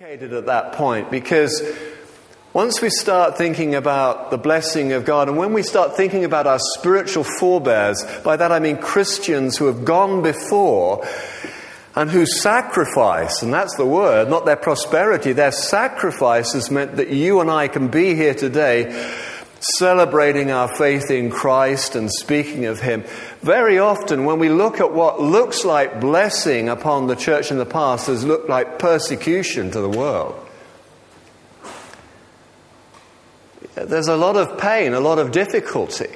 complicated at that point because once we start thinking about the blessing of God, and when we start thinking about our spiritual forebears, by that I mean Christians who have gone before and whose sacrifice, and that's the word, not their prosperity, their sacrifice has meant that you and I can be here today celebrating our faith in Christ and speaking of Him. Very often, when we look at what looks like blessing upon the church in the past, has looked like persecution to the world. There's a lot of pain, a lot of difficulty.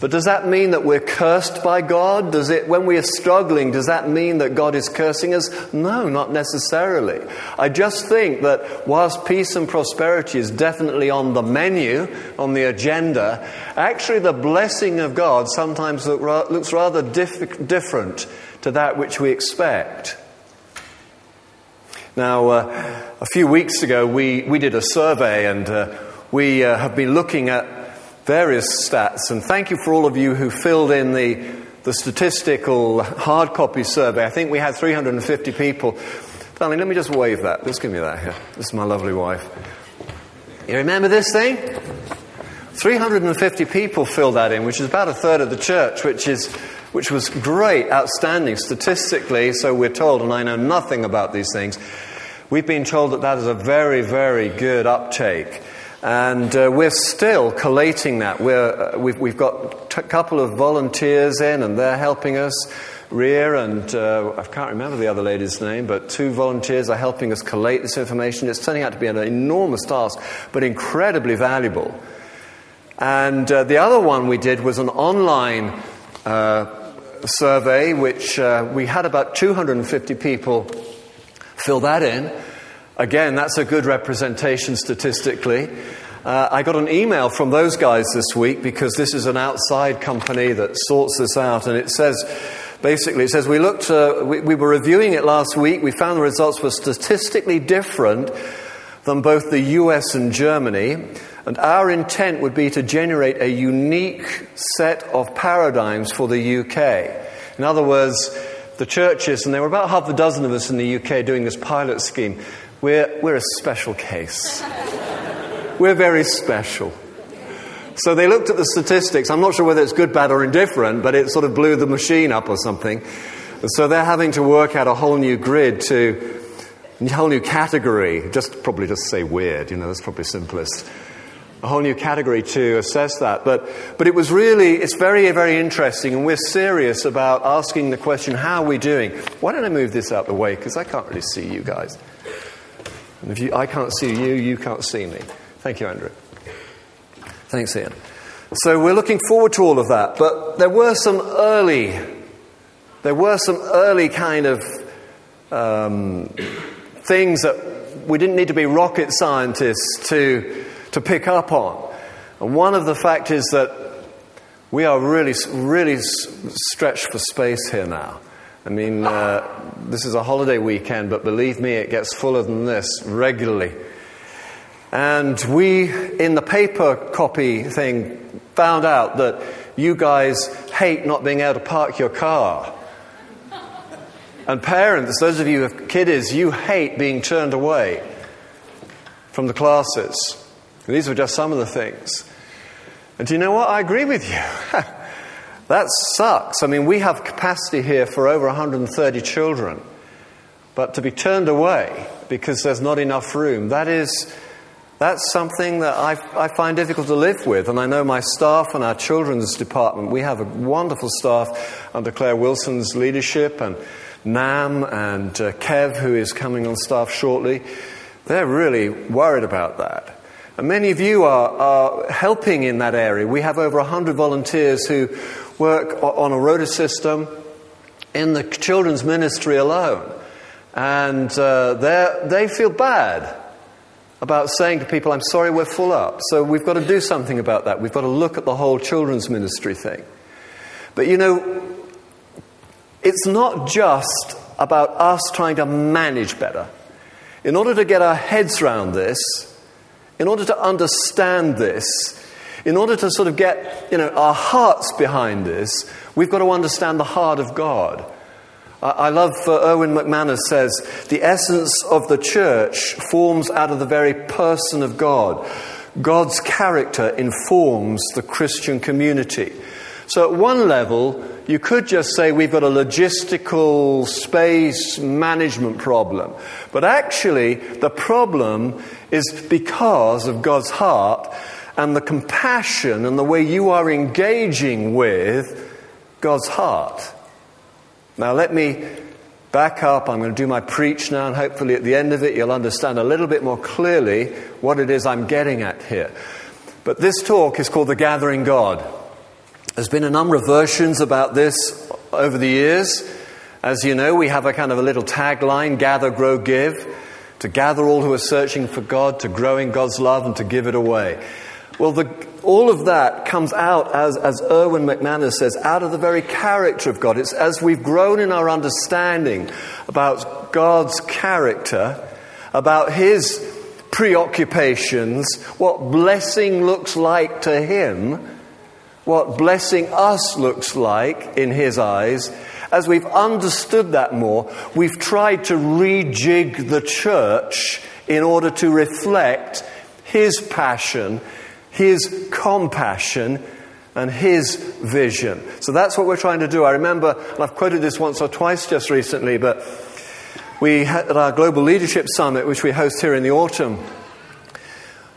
But does that mean that we're cursed by God? Does it, when we are struggling, does that mean that God is cursing us? No, not necessarily. I just think that whilst peace and prosperity is definitely on the menu, on the agenda, actually the blessing of God sometimes look, looks rather diff- different to that which we expect. Now, uh, a few weeks ago, we, we did a survey and uh, we uh, have been looking at various stats. And thank you for all of you who filled in the, the statistical hard copy survey. I think we had 350 people. Darling, let me just wave that. Just give me that here. This is my lovely wife. You remember this thing? 350 people filled that in, which is about a third of the church, which, is, which was great, outstanding statistically, so we're told, and I know nothing about these things. We've been told that that is a very, very good uptake. And uh, we're still collating that. Uh, we've, we've got a couple of volunteers in, and they're helping us. Ria and uh, I can't remember the other lady's name, but two volunteers are helping us collate this information. It's turning out to be an enormous task, but incredibly valuable. And uh, the other one we did was an online uh, survey, which uh, we had about 250 people fill that in. Again, that's a good representation statistically. Uh, I got an email from those guys this week because this is an outside company that sorts this out, and it says basically, it says we looked, uh, we, we were reviewing it last week. We found the results were statistically different than both the US and Germany, and our intent would be to generate a unique set of paradigms for the UK. In other words, the churches, and there were about half a dozen of us in the UK doing this pilot scheme, we're, we're a special case. we're very special. So they looked at the statistics. I'm not sure whether it's good, bad, or indifferent, but it sort of blew the machine up or something. So they're having to work out a whole new grid to, a whole new category. Just probably just say weird, you know, that's probably simplest. A whole new category to assess that. But, but it was really, it's very, very interesting, and we're serious about asking the question, how are we doing? Why don't I move this out the way? Because I can't really see you guys. And if you, I can't see you, you can't see me. Thank you, Andrew. Thanks, Ian. So we're looking forward to all of that. But there were some early, there were some early kind of um, things that we didn't need to be rocket scientists to, to pick up on. And one of the factors is that we are really, really stretched for space here now. I mean, uh, this is a holiday weekend, but believe me, it gets fuller than this regularly. And we, in the paper copy thing, found out that you guys hate not being able to park your car. And parents, those of you who have kiddies, you hate being turned away from the classes. These were just some of the things. And do you know what? I agree with you. That sucks. I mean, we have capacity here for over 130 children. But to be turned away because there's not enough room, that is, that's something that I, I find difficult to live with. And I know my staff and our children's department, we have a wonderful staff under Claire Wilson's leadership and Nam and uh, Kev, who is coming on staff shortly. They're really worried about that. And many of you are, are helping in that area. We have over 100 volunteers who work on a rota system in the children's ministry alone. And uh, they feel bad about saying to people, I'm sorry, we're full up. So we've got to do something about that. We've got to look at the whole children's ministry thing. But you know, it's not just about us trying to manage better. In order to get our heads around this, in order to understand this, in order to sort of get you know, our hearts behind this, we've got to understand the heart of God. I love uh, Erwin McManus says the essence of the church forms out of the very person of God. God's character informs the Christian community. So, at one level, you could just say we've got a logistical space management problem. But actually, the problem is because of God's heart and the compassion and the way you are engaging with God's heart. Now, let me back up. I'm going to do my preach now, and hopefully at the end of it, you'll understand a little bit more clearly what it is I'm getting at here. But this talk is called The Gathering God. There's been a number of versions about this over the years. As you know, we have a kind of a little tagline gather, grow, give. To gather all who are searching for God, to grow in God's love, and to give it away. Well, the, all of that comes out, as, as Erwin McManus says, out of the very character of God. It's as we've grown in our understanding about God's character, about His preoccupations, what blessing looks like to Him, what blessing us looks like in His eyes. As we've understood that more, we've tried to rejig the church in order to reflect His passion his compassion, and his vision. So that's what we're trying to do. I remember, and I've quoted this once or twice just recently, but we had at our Global Leadership Summit, which we host here in the autumn,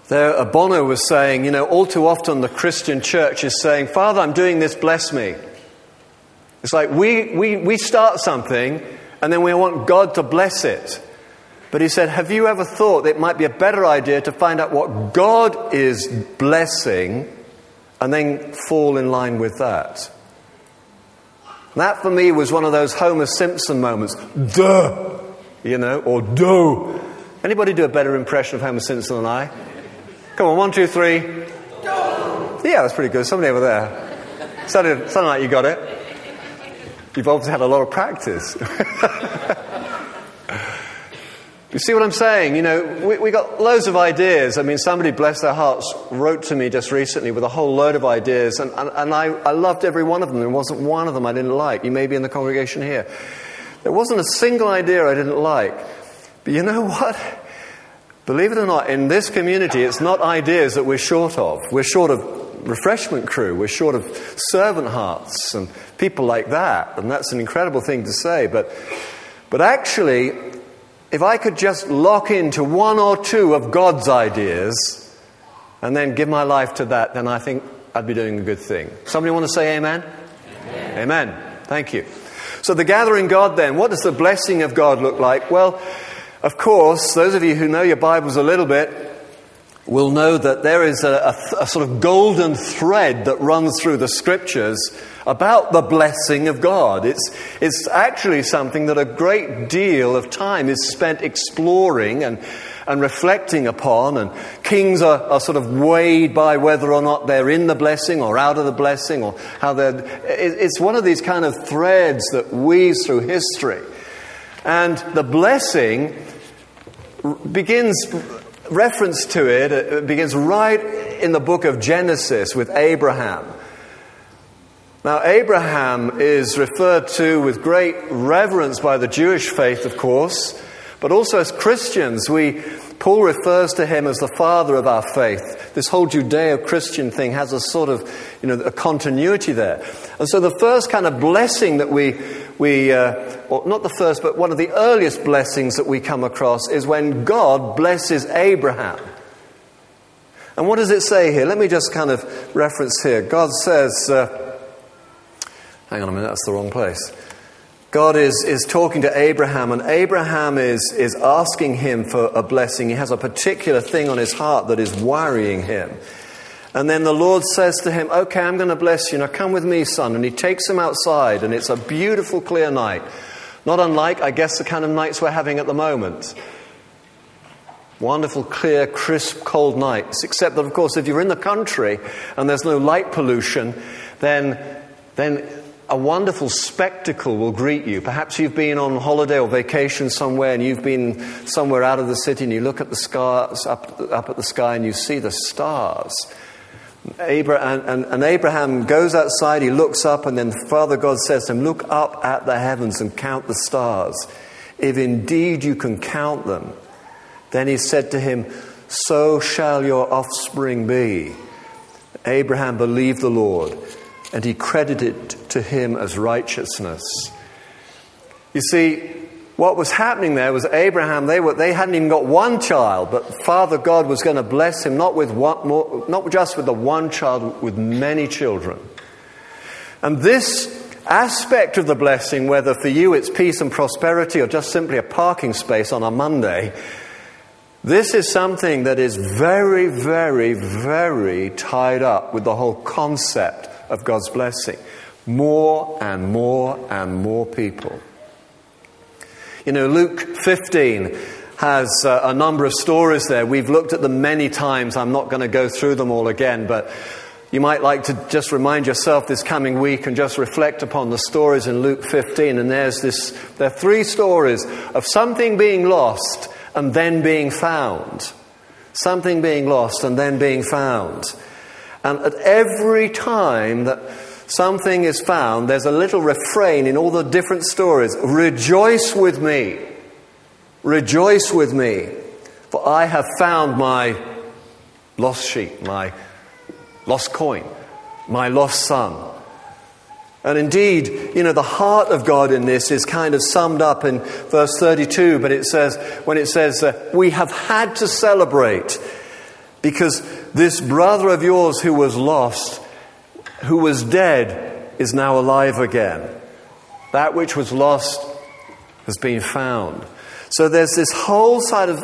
there, Bono was saying, you know, all too often the Christian church is saying, Father, I'm doing this, bless me. It's like we, we, we start something and then we want God to bless it. But he said, Have you ever thought that it might be a better idea to find out what God is blessing and then fall in line with that? That for me was one of those Homer Simpson moments. Duh! You know, or do. Anybody do a better impression of Homer Simpson than I? Come on, one, two, three. Yeah, that's pretty good. Somebody over there. Sounded, sounded like you got it. You've obviously had a lot of practice. You see what I'm saying? You know, we, we got loads of ideas. I mean, somebody, bless their hearts, wrote to me just recently with a whole load of ideas, and, and, and I, I loved every one of them. There wasn't one of them I didn't like. You may be in the congregation here. There wasn't a single idea I didn't like. But you know what? Believe it or not, in this community, it's not ideas that we're short of. We're short of refreshment crew, we're short of servant hearts and people like that. And that's an incredible thing to say. But, but actually, if I could just lock into one or two of God's ideas and then give my life to that, then I think I'd be doing a good thing. Somebody want to say amen? Amen. amen. Thank you. So, the gathering God then, what does the blessing of God look like? Well, of course, those of you who know your Bibles a little bit will know that there is a, a, a sort of golden thread that runs through the scriptures about the blessing of God. It's, it's actually something that a great deal of time is spent exploring and, and reflecting upon, and kings are, are sort of weighed by whether or not they're in the blessing or out of the blessing, or how they're. It's one of these kind of threads that weaves through history. And the blessing begins, reference to it, it begins right in the book of Genesis with Abraham. Now, Abraham is referred to with great reverence by the Jewish faith, of course, but also as Christians, we, Paul refers to him as the father of our faith. This whole Judeo Christian thing has a sort of, you know, a continuity there. And so the first kind of blessing that we, we uh, or not the first, but one of the earliest blessings that we come across is when God blesses Abraham. And what does it say here? Let me just kind of reference here. God says, uh, Hang on a minute, that's the wrong place. God is, is talking to Abraham, and Abraham is, is asking him for a blessing. He has a particular thing on his heart that is worrying him. And then the Lord says to him, Okay, I'm going to bless you. Now come with me, son. And he takes him outside, and it's a beautiful, clear night. Not unlike, I guess, the kind of nights we're having at the moment. Wonderful, clear, crisp, cold nights. Except that, of course, if you're in the country and there's no light pollution, then, then a wonderful spectacle will greet you. Perhaps you've been on holiday or vacation somewhere and you've been somewhere out of the city and you look at the stars, up, up at the sky and you see the stars. Abraham, and, and, Abraham goes outside, he looks up, and then Father God says to him, Look up at the heavens and count the stars. If indeed you can count them, then he said to him, So shall your offspring be. Abraham believed the Lord, and he credited to him as righteousness. You see, what was happening there was Abraham, they, were, they hadn't even got one child, but Father God was going to bless him not, with one, more, not just with the one child, with many children. And this aspect of the blessing, whether for you it's peace and prosperity or just simply a parking space on a Monday, this is something that is very, very, very tied up with the whole concept of God's blessing. More and more and more people. You know, Luke 15 has uh, a number of stories there. We've looked at them many times. I'm not going to go through them all again, but you might like to just remind yourself this coming week and just reflect upon the stories in Luke 15. And there's this, there are three stories of something being lost and then being found. Something being lost and then being found. And at every time that something is found, there's a little refrain in all the different stories Rejoice with me. Rejoice with me. For I have found my lost sheep, my lost coin, my lost son. And indeed, you know, the heart of God in this is kind of summed up in verse 32, but it says, when it says, uh, We have had to celebrate because this brother of yours who was lost, who was dead, is now alive again. That which was lost has been found. So there's this whole side of,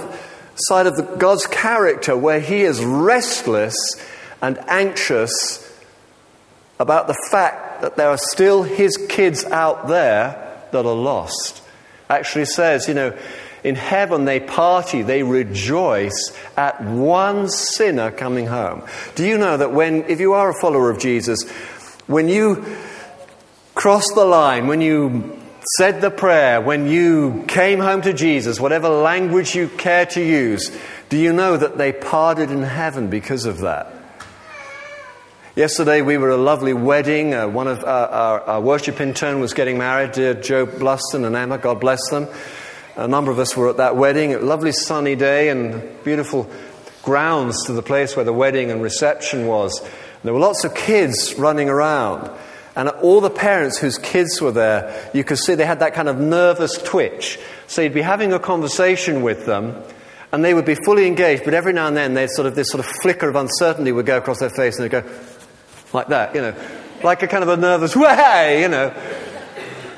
side of the, God's character where he is restless and anxious about the fact that there are still his kids out there that are lost. Actually says, you know, in heaven they party, they rejoice at one sinner coming home. Do you know that when, if you are a follower of Jesus, when you cross the line, when you said the prayer, when you came home to Jesus, whatever language you care to use, do you know that they parted in heaven because of that? Yesterday we were at a lovely wedding. Uh, one of our, our, our, worship intern was getting married, dear Joe Bluston and Emma, God bless them. A number of us were at that wedding. A lovely sunny day and beautiful grounds to the place where the wedding and reception was. There were lots of kids running around. And all the parents whose kids were there, you could see they had that kind of nervous twitch. So you'd be having a conversation with them, and they would be fully engaged, but every now and then they'd sort of, this sort of flicker of uncertainty would go across their face, and they'd go, like that, you know, like a kind of a nervous way, you know.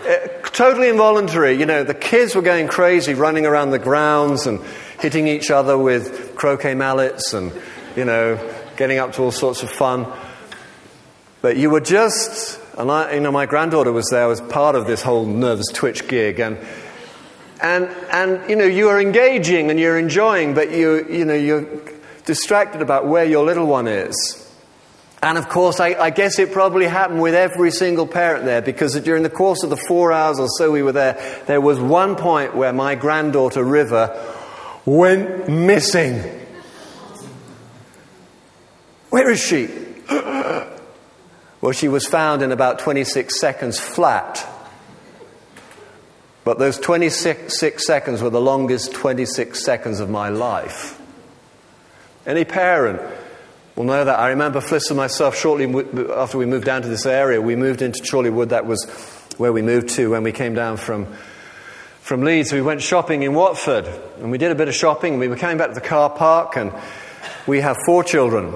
It, totally involuntary, you know. The kids were going crazy, running around the grounds and hitting each other with croquet mallets and, you know, getting up to all sorts of fun. But you were just, and I, you know, my granddaughter was there, was part of this whole nervous twitch gig, and and and you know, you are engaging and you're enjoying, but you you know, you're distracted about where your little one is. And of course, I, I, guess it probably happened with every single parent there because during the course of the four hours or so we were there, there was one point where my granddaughter River went missing. Where is she? well, she was found in about 26 seconds flat. But those 26 seconds were the longest 26 seconds of my life. Any parent will know that. I remember Fliss and myself, shortly after we moved down to this area, we moved into Chorleywood. That was where we moved to when we came down from, from Leeds. We went shopping in Watford, and we did a bit of shopping. We were coming back to the car park, and we have four children.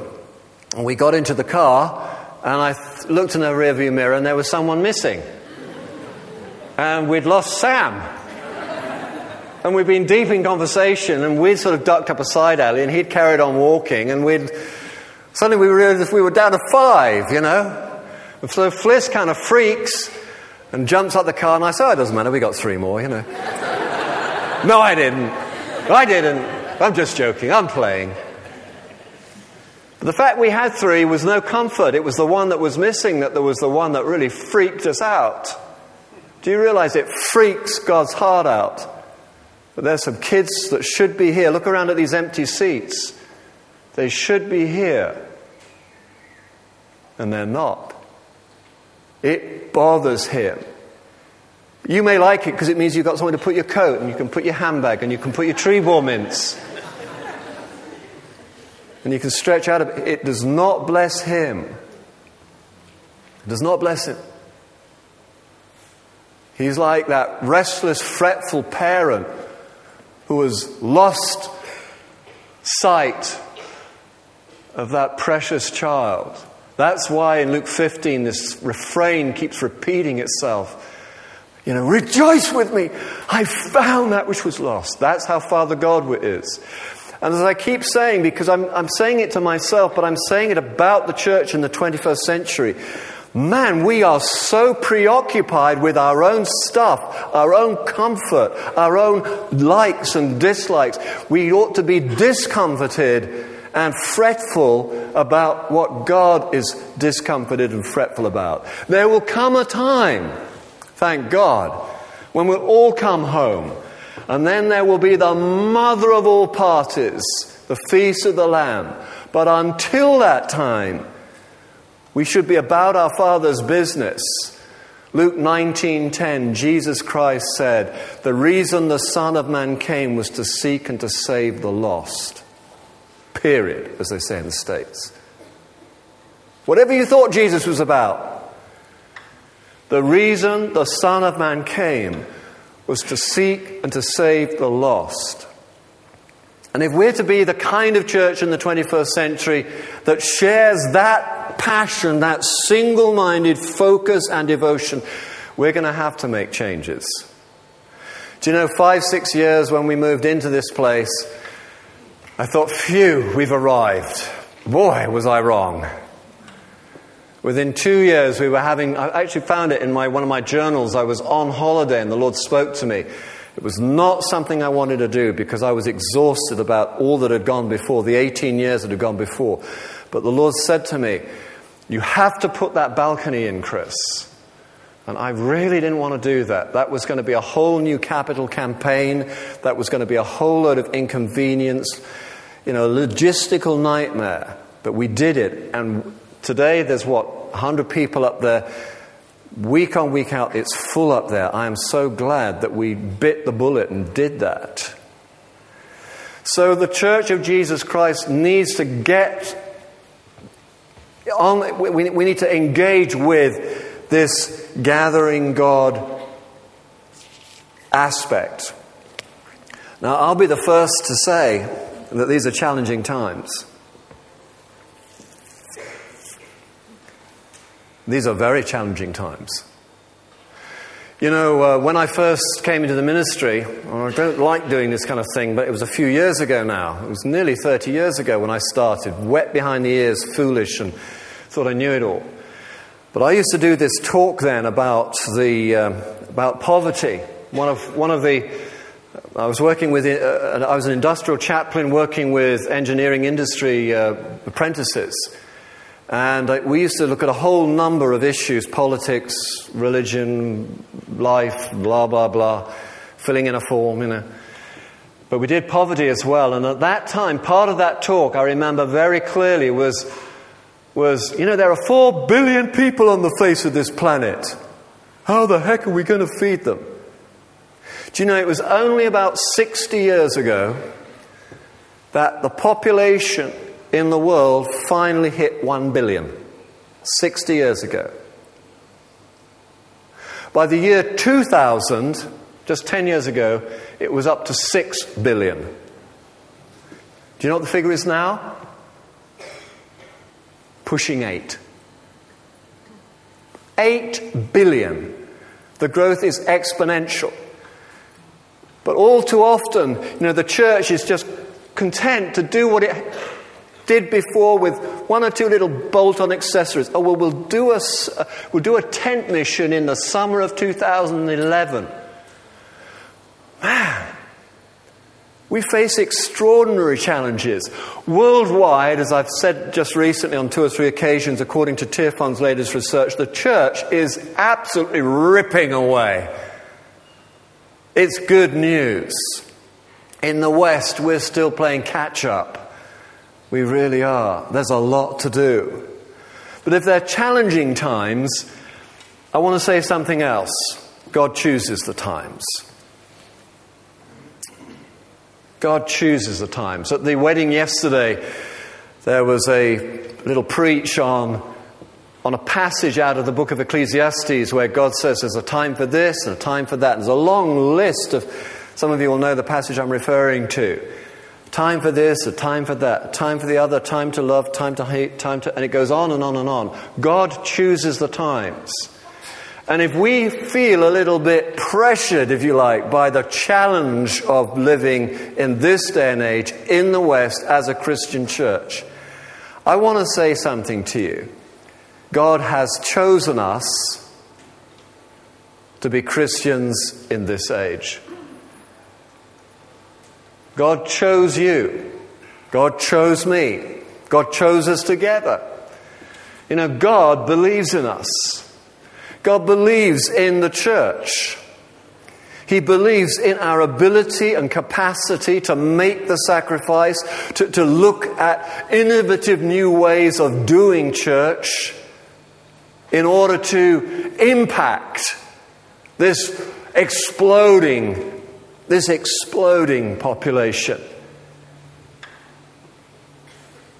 And we got into the car, and I th- looked in the rearview mirror, and there was someone missing. And we'd lost Sam. And we'd been deep in conversation, and we'd sort of ducked up a side alley, and he'd carried on walking, and we'd Suddenly we realized we were down to five, you know. So Fliss kind of freaks and jumps out the car, and I say, oh, it doesn't matter, we got three more, you know. no, I didn't. I didn't. I'm just joking. I'm playing. But the fact we had three was no comfort. It was the one that was missing that there was the one that really freaked us out. Do you realize it freaks God's heart out? But there's some kids that should be here. Look around at these empty seats. They should be here. And they're not. It bothers him. You may like it because it means you've got somewhere to put your coat and you can put your handbag and you can put your Trebor mints. and you can stretch out. It. it does not bless him. It does not bless him. He's like that restless, fretful parent who has lost sight of that precious child. That's why in Luke 15 this refrain keeps repeating itself. You know, rejoice with me. I found that which was lost. That's how Father God is. And as I keep saying, because I'm, I'm saying it to myself, but I'm saying it about the church in the 21st century, Man, we are so preoccupied with our own stuff, our own comfort, our own likes and dislikes. We ought to be discomforted and fretful about what God is discomforted and fretful about. There will come a time, thank God, when we'll all come home, and then there will be the mother of all parties, the feast of the Lamb. But until that time, we should be about our Father's business. Luke 19:10 Jesus Christ said, "The reason the Son of Man came was to seek and to save the lost." Period, as they say in the States. Whatever you thought Jesus was about, the reason the Son of Man came was to seek and to save the lost. And if we're to be the kind of church in the 21st century that shares that passion, that single minded focus and devotion, we're going to have to make changes. Do you know, five, six years when we moved into this place, I thought, phew, we've arrived. Boy, was I wrong. Within two years, we were having, I actually found it in my, one of my journals. I was on holiday and the Lord spoke to me. It was not something I wanted to do because I was exhausted about all that had gone before, the 18 years that had gone before. But the Lord said to me, You have to put that balcony in, Chris. And I really didn't want to do that. That was going to be a whole new capital campaign. That was going to be a whole load of inconvenience, you know, a logistical nightmare. But we did it. And today there's what, 100 people up there. Week on, week out, it's full up there. I am so glad that we bit the bullet and did that. So the Church of Jesus Christ needs to get on, we, we need to engage with this gathering God aspect. Now, I'll be the first to say that these are challenging times. These are very challenging times. You know, uh, when I first came into the ministry, I don't like doing this kind of thing, but it was a few years ago now. It was nearly 30 years ago when I started, wet behind the ears, foolish, and thought I knew it all. But I used to do this talk then about, the, um, about poverty. One of, one of the, I was working with, uh, I was an industrial chaplain working with engineering industry uh, apprentices. And we used to look at a whole number of issues politics, religion, life, blah, blah, blah, filling in a form, you know. But we did poverty as well. And at that time, part of that talk, I remember very clearly, was, was you know, there are four billion people on the face of this planet. How the heck are we going to feed them? Do you know, it was only about 60 years ago that the population in the world finally hit 1 billion 60 years ago. By the year 2000, just 10 years ago, it was up to 6 billion. Do you know what the figure is now? Pushing 8. 8 billion. The growth is exponential. But all too often, you know, the church is just content to do what it did before with one or two little bolt on accessories. Oh, well, we'll do, a, uh, we'll do a tent mission in the summer of 2011. Man, we face extraordinary challenges. Worldwide, as I've said just recently on two or three occasions, according to Tearfund's latest research, the church is absolutely ripping away. It's good news. In the West, we're still playing catch up. We really are. There's a lot to do. But if they're challenging times, I want to say something else. God chooses the times. God chooses the times. At the wedding yesterday, there was a little preach on, on a passage out of the book of Ecclesiastes where God says there's a time for this and a time for that. There's a long list of, some of you will know the passage I'm referring to. Time for this, a time for that, time for the other, time to love, time to hate, time to, and it goes on and on and on. God chooses the times. And if we feel a little bit pressured, if you like, by the challenge of living in this day and age in the West as a Christian church, I want to say something to you. God has chosen us to be Christians in this age. God chose you. God chose me. God chose us together. You know, God believes in us. God believes in the church. He believes in our ability and capacity to make the sacrifice, to, to look at innovative new ways of doing church in order to impact this exploding, this exploding population.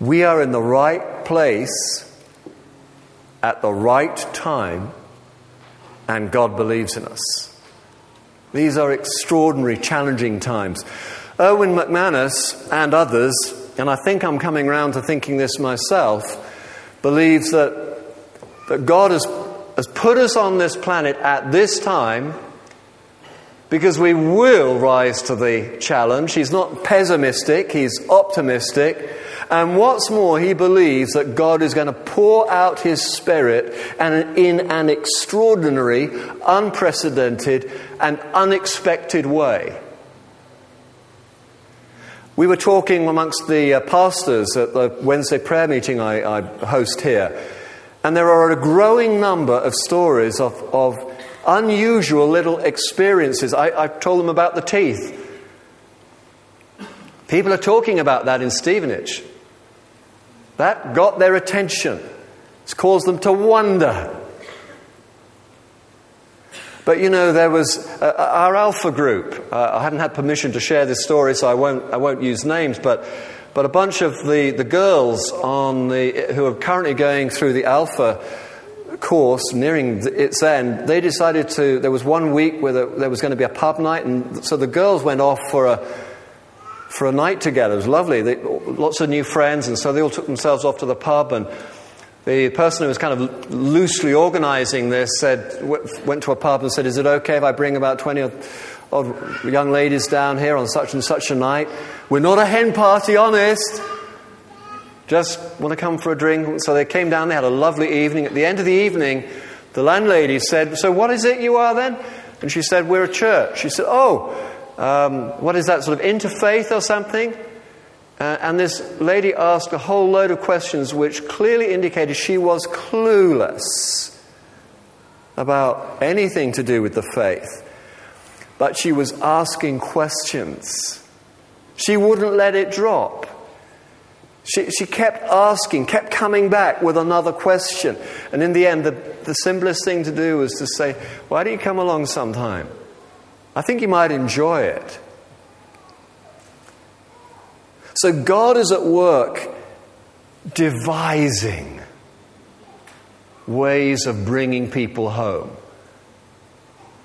We are in the right place at the right time and God believes in us. These are extraordinary, challenging times. Erwin McManus and others, and I think I'm coming round to thinking this myself, believes that, that God has, has put us on this planet at this time because we will rise to the challenge. He's not pessimistic, he's optimistic. And what's more, he believes that God is going to pour out his Spirit and in an extraordinary, unprecedented, and unexpected way. We were talking amongst the uh, pastors at the Wednesday prayer meeting I, I, host here, and there are a growing number of stories of, of unusual little experiences. I, I told them about the teeth. People are talking about that in Stevenage. That got their attention. It's caused them to wonder. But you know, there was uh, uh, our Alpha group. Uh, I hadn't had permission to share this story, so I won't, I won't use names, but, but a bunch of the, the girls on the, who are currently going through the Alpha course, nearing its end, they decided to. There was one week where there was going to be a pub night, and so the girls went off for a for a night together. It was lovely. They, lots of new friends, and so they all took themselves off to the pub. And the person who was kind of loosely organizing this said, went to a pub and said, "Is it okay if I bring about twenty odd young ladies down here on such and such a night? We're not a hen party, honest." Just want to come for a drink. So they came down, they had a lovely evening. At the end of the evening, the landlady said, So what is it you are then? And she said, We're a church. She said, Oh, um, what is that, sort of interfaith or something? Uh, and this lady asked a whole load of questions which clearly indicated she was clueless about anything to do with the faith. But she was asking questions. She wouldn't let it drop. She, she kept asking, kept coming back with another question. And in the end, the, the simplest thing to do was to say, Why don't you come along sometime? I think you might enjoy it. So God is at work devising ways of bringing people home.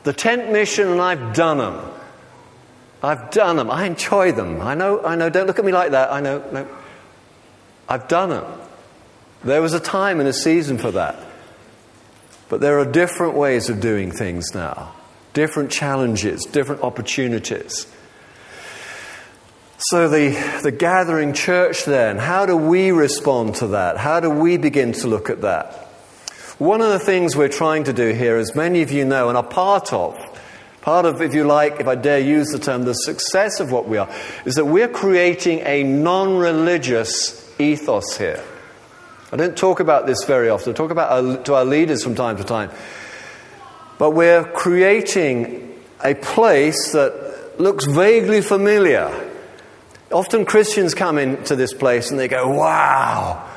The tent mission, and I've done them. I've done them. I enjoy them. I know, I know, don't look at me like that. I know, no. I've done them. There was a time and a season for that. But there are different ways of doing things now different challenges, different opportunities. So, the, the gathering church then, how do we respond to that? How do we begin to look at that? One of the things we're trying to do here, as many of you know and are part of, part of, if you like, if I dare use the term, the success of what we are, is that we're creating a non religious ethos here. I don't talk about this very often. I talk about our, to our leaders from time to time. But we're creating a place that looks vaguely familiar. Often Christians come into this place and they go, wow,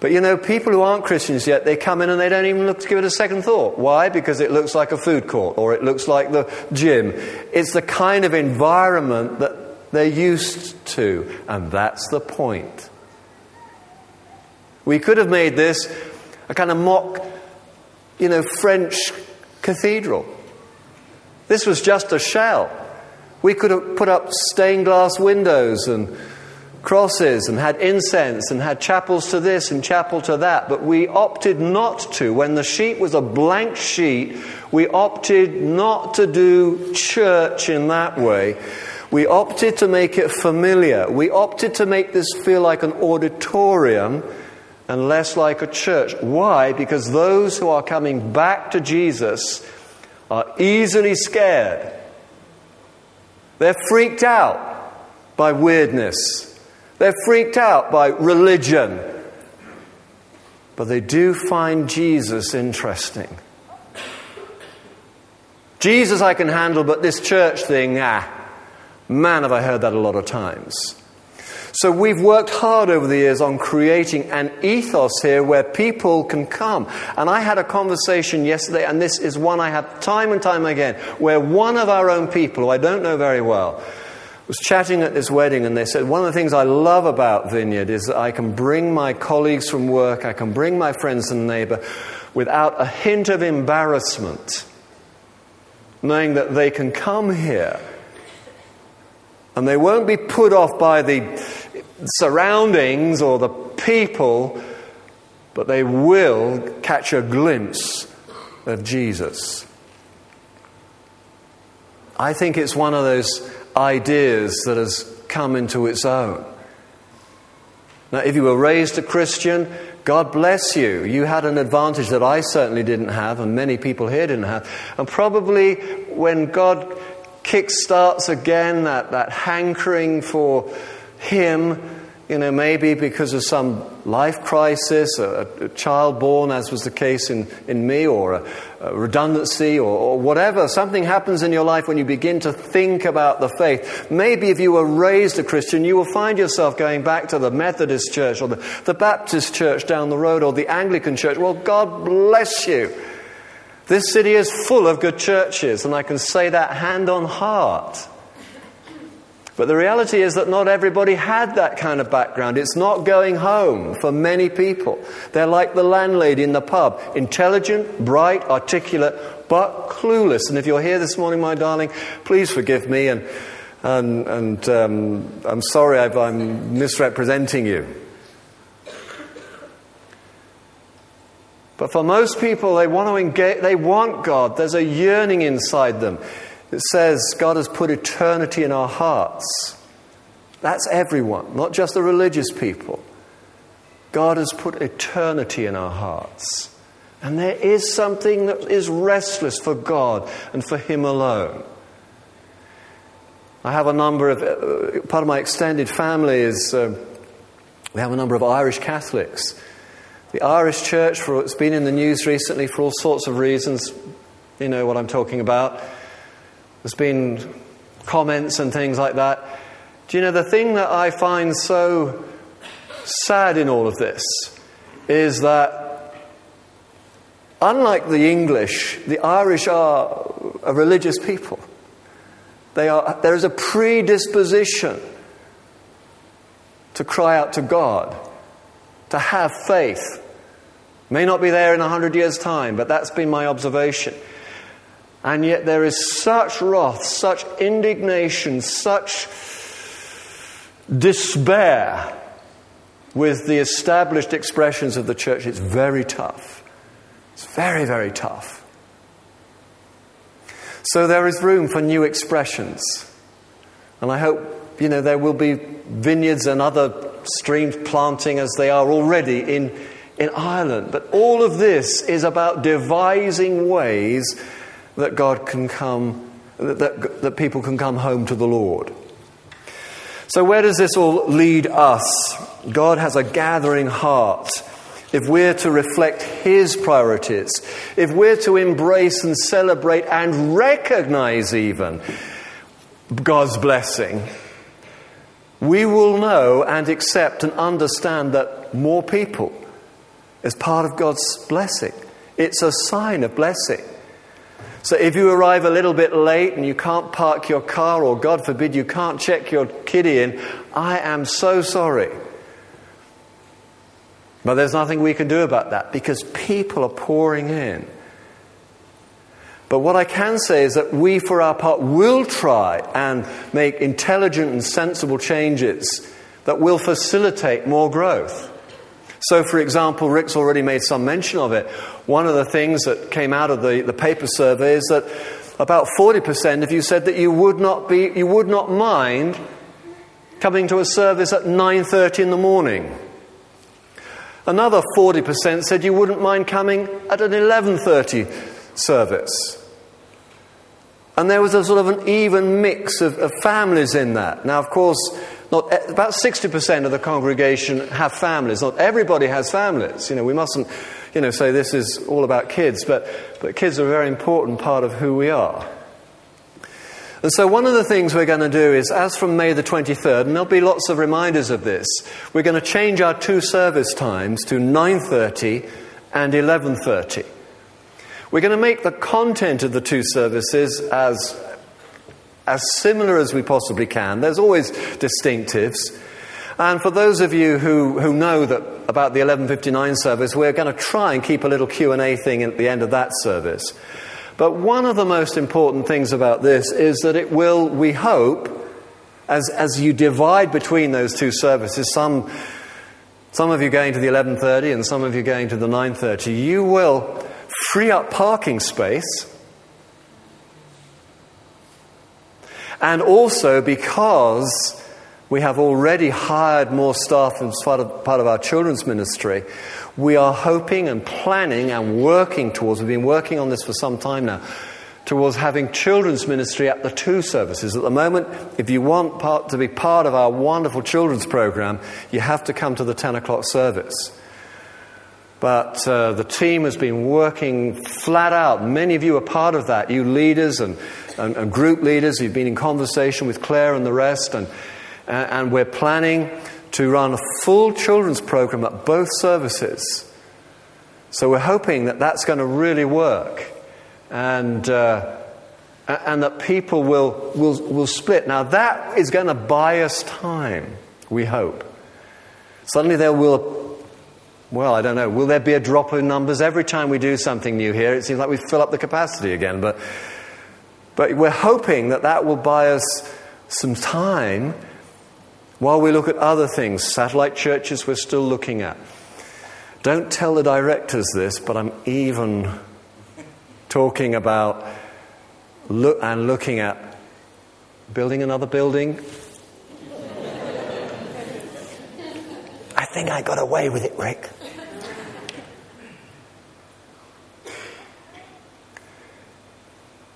But you know, people who aren't Christians yet, they come in and they don't even look to give it a second thought. Why? Because it looks like a food court or it looks like the gym. It's the kind of environment that they're used to, and that's the point. We could have made this a kind of mock, you know, French cathedral. This was just a shell. We could have put up stained glass windows and crosses and had incense and had chapels to this and chapel to that, but we opted not to. When the sheet was a blank sheet, we opted not to do church in that way. We opted to make it familiar. We opted to make this feel like an auditorium and less like a church. Why? Because those who are coming back to Jesus are easily scared. They're freaked out by weirdness. They're freaked out by religion. But they do find Jesus interesting. Jesus I can handle, but this church thing, ah, man, have I heard that a lot of times. So we've worked hard over the years on creating an ethos here where people can come. And I had a conversation yesterday, and this is one I have time and time again, where one of our own people, who I don't know very well, was chatting at this wedding and they said, One of the things I love about Vineyard is that I can bring my colleagues from work, I can bring my friends and neighbor without a hint of embarrassment, knowing that they can come here and they won't be put off by the surroundings or the people, but they will catch a glimpse of Jesus. I think it's one of those ideas that has come into its own. Now, if you were raised a Christian, God bless you. You had an advantage that I certainly didn't have, and many people here didn't have. And probably when God kickstarts again that, that hankering for Him, you know, maybe because of some life crisis, a, a child born, as was the case in, in me, or a, a redundancy, or, or, whatever. Something happens in your life when you begin to think about the faith. Maybe if you were raised a Christian, you will find yourself going back to the Methodist church, or the, the Baptist church down the road, or the Anglican church. Well, God bless you. This city is full of good churches, and I can say that hand on heart. But the reality is that not everybody had that kind of background. It's not going home for many people. They're like the landlady in the pub intelligent, bright, articulate, but clueless. And if you're here this morning, my darling, please forgive me, and, and, and um, I'm sorry if I'm misrepresenting you. But for most people, they want to engage, they want God. There's a yearning inside them. It says God has put eternity in our hearts. That's everyone, not just the religious people. God has put eternity in our hearts. And there is something that is restless for God and for Him alone. I have a number of, uh, part of my extended family is, uh, we have a number of Irish Catholics. The Irish church, for, it's been in the news recently for all sorts of reasons. You know what I'm talking about. There's been comments and things like that. Do you know the thing that I find so sad in all of this is that, unlike the English, the Irish are a religious people. They are, there is a predisposition to cry out to God, to have faith. May not be there in a hundred years' time, but that's been my observation. And yet there is such wrath, such indignation, such despair with the established expressions of the church. It's very tough. It's very, very tough. So there is room for new expressions. And I hope, you know, there will be vineyards and other streams planting as they are already in, in Ireland. But all of this is about devising ways that God can come, that, that, people can come home to the Lord. So, where does this all lead us? God has a gathering heart. If we're to reflect His priorities, if we're to embrace and celebrate and recognize even God's blessing, we will know and accept and understand that more people is part of God's blessing. It's a sign of blessing. So if you arrive a little bit late and you can't park your car, or God forbid, you can't check your kiddie in, I am so sorry. But there's nothing we can do about that because people are pouring in. But what I can say is that we, for our part, will try and make intelligent and sensible changes that will facilitate more growth. So, for example, Rick's already made some mention of it. One of the things that came out of the, the paper survey is that about 40% of you said that you would not, be, you would not mind coming to a service at 9.30 in the morning. Another 40% said you wouldn't mind coming at an 11.30 service. And there was a sort of an even mix of, of families in that. Now, of course, not, eh, about 60% of the congregation have families. Not everybody has families. You know, we mustn't, you know, say this is all about kids, but, but kids are a very important part of who we are. And so one of the things we're going to do is, as from May the 23rd, and there'll be lots of reminders of this, we're going to change our two service times to 9.30 and 11.30. We're going to make the content of the two services as, as similar as we possibly can. There's always distinctives. And for those of you who, who know that about the 1159 service, we're going to try and keep a little Q&A thing at the end of that service. But one of the most important things about this is that it will, we hope, as, as you divide between those two services, some, some of you going to the 11.30 and some of you going to the 9.30, you will free up parking space, and also because we have already hired more staff as part of, part of our children's ministry, we are hoping and planning and working towards, we've been working on this for some time now, towards having children's ministry at the two services. At the moment, if you want part, to be part of our wonderful children's program, you have to come to the 10 o'clock service. But uh, the team has been working flat out. Many of you are part of that, you leaders and, and, and group leaders. You've been in conversation with Claire and the rest. And, and we're planning to run a full children's program at both services. So we're hoping that that's going to really work. And, uh, and that people will, will, will split. Now, that is going to buy us time, we hope. Suddenly, there will well, I don't know. Will there be a drop in numbers every time we do something new here? It seems like we fill up the capacity again, but but we're hoping that that will buy us some time while we look at other things, satellite churches we're still looking at. Don't tell the directors this, but I'm even talking about look and looking at building another building I think I got away with it, Rick.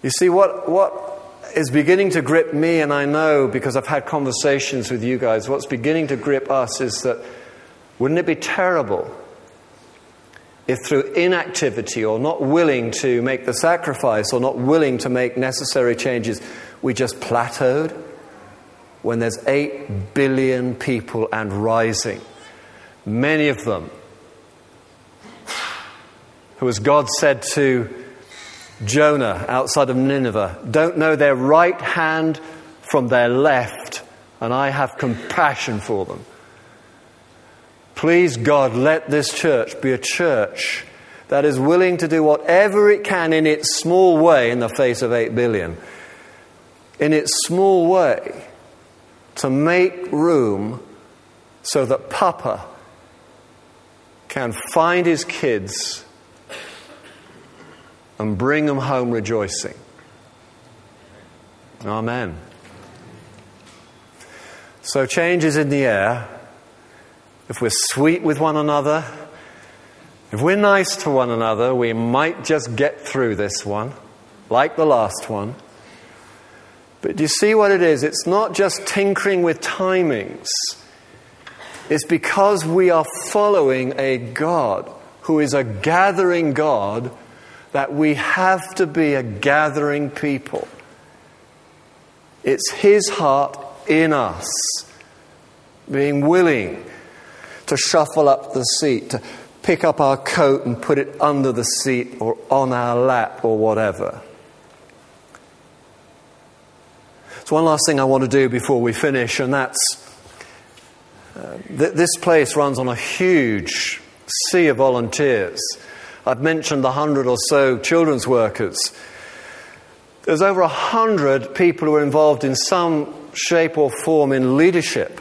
You see, what, what is beginning to grip me, and I know because I've had conversations with you guys, what's beginning to grip us is that wouldn't it be terrible if through inactivity or not willing to make the sacrifice or not willing to make necessary changes, we just plateaued when there's 8 billion people and rising? Many of them who, as God said to Jonah outside of Nineveh, don't know their right hand from their left, and I have compassion for them. Please, God, let this church be a church that is willing to do whatever it can in its small way in the face of 8 billion, in its small way, to make room so that Papa can find his kids and bring them home rejoicing. Amen. So, change is in the air. If we're sweet with one another, if we're nice to one another, we might just get through this one, like the last one. But do you see what it is? It's not just tinkering with timings, it's because we are following a God who is a gathering God that we have to be a gathering people. It's His heart in us, being willing to shuffle up the seat, to pick up our coat and put it under the seat or on our lap or whatever. So, one last thing I want to do before we finish, and that's uh, th- this place runs on a huge sea of volunteers. I've mentioned the hundred or so children's workers. There's over a hundred people who are involved in some shape or form in leadership.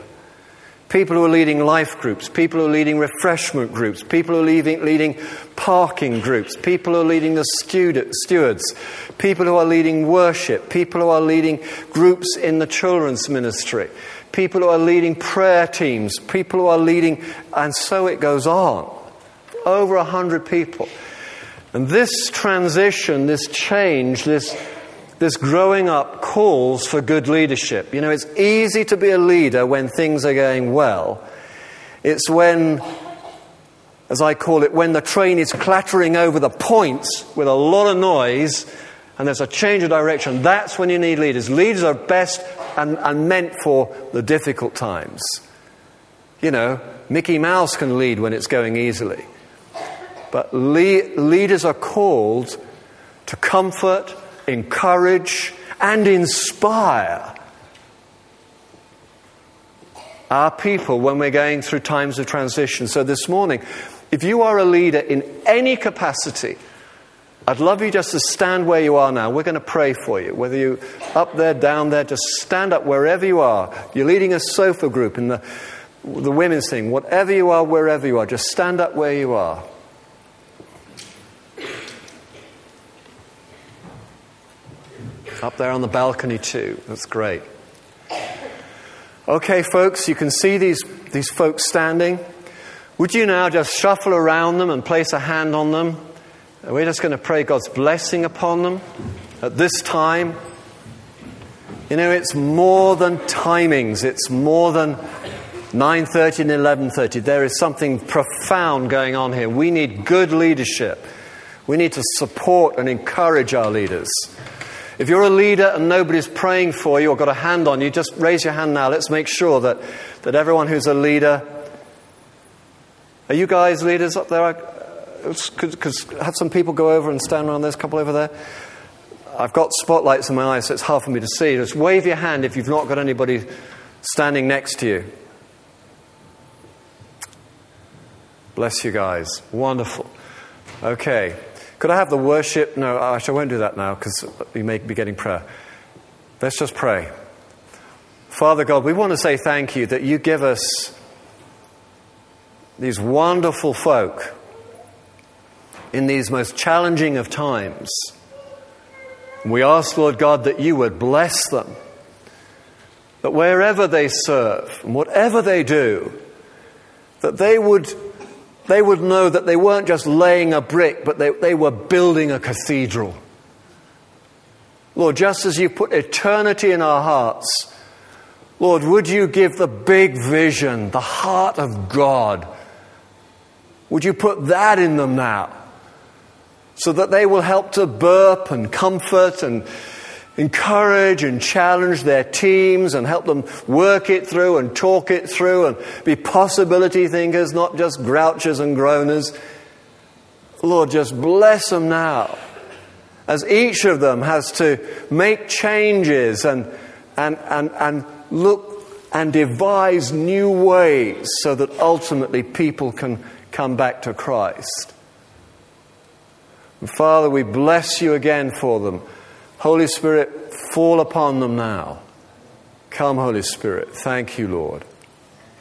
People who are leading life groups, people who are leading refreshment groups, people who are leading, leading parking groups, people who are leading the stewards, people who are leading worship, people who are leading groups in the children's ministry, people who are leading prayer teams, people who are leading, and so it goes on. Over a hundred people. And this transition, this change, this this growing up calls for good leadership. You know, it's easy to be a leader when things are going well. It's when, as I call it, when the train is clattering over the points with a lot of noise and there's a change of direction. That's when you need leaders. Leaders are best and, and meant for the difficult times. You know, Mickey Mouse can lead when it's going easily. But le- leaders are called to comfort encourage, and inspire our people when we're going through times of transition. So, this morning, if you are a leader in any capacity, I'd love you just to stand where you are now. We're going to pray for you. Whether you're up there, down there, just stand up wherever you are. You're leading a sofa group in the, the women's thing. Whatever you are, wherever you are, just stand up where you are. Up there on the balcony, too. That's great. Okay, folks, you can see these, these folks standing. Would you now just shuffle around them and place a hand on them? We're just going to pray God's blessing upon them at this time. You know, it's more than timings. It's more than 9:30 and 11:30. There is something profound going on here. We need good leadership. We need to support and encourage our leaders. If you're a leader and nobody's praying for you or got a hand on you, just raise your hand now. Let's make sure that, that everyone who's a leader. Are you guys leaders up there? Could, could have some people go over and stand around. There's a couple over there. I've got spotlights in my eyes, so it's hard for me to see. Just wave your hand if you've not got anybody standing next to you. Bless you guys. Wonderful. Okay. Could I have the worship? No, actually, I won't do that now because we may be getting prayer. Let's just pray. Father God, we want to say thank you that you give us these wonderful folk in these most challenging of times. We ask, Lord God, that you would bless them, that wherever they serve and whatever they do, that they would they would know that they weren't just laying a brick, but they, they were building a cathedral. Lord, just as you put eternity in our hearts, Lord, would you give the big vision, the heart of God? Would you put that in them now? So that they will help to burp and comfort and encourage and challenge their teams and help them work it through and talk it through and be possibility thinkers, not just grouchers and groaners. Lord, just bless them now as each of them has to make changes and, and, and, and look and devise new ways so that ultimately people can come back to Christ. Father, we bless you again for them. Holy Spirit, fall upon them now. Come, Holy Spirit. Thank you, Lord.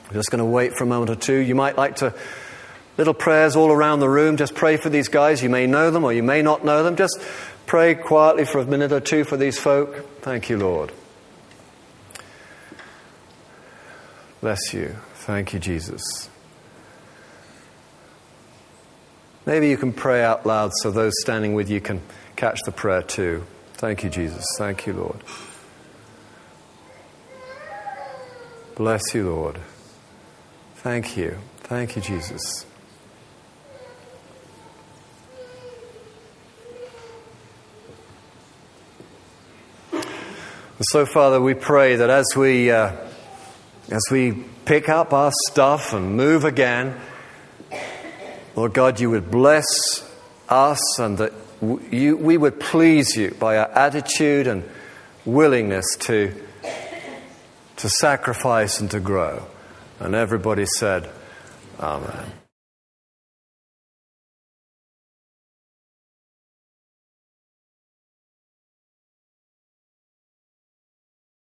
I'm just going to wait for a moment or two. You might like to, little prayers all around the room. Just pray for these guys. You may know them or you may not know them. Just pray quietly for a minute or two for these folk. Thank you, Lord. Bless you. Thank you, Jesus. Maybe you can pray out loud so those standing with you can catch the prayer too. Thank you, Jesus. Thank you, Lord. Bless you, Lord. Thank you. Thank you, Jesus. so, Father, we pray that as we, uh, as we pick up our stuff and move again, Lord God, you would bless us and that you, we would please you by our attitude and willingness to, to sacrifice and to grow. And everybody said, Amen.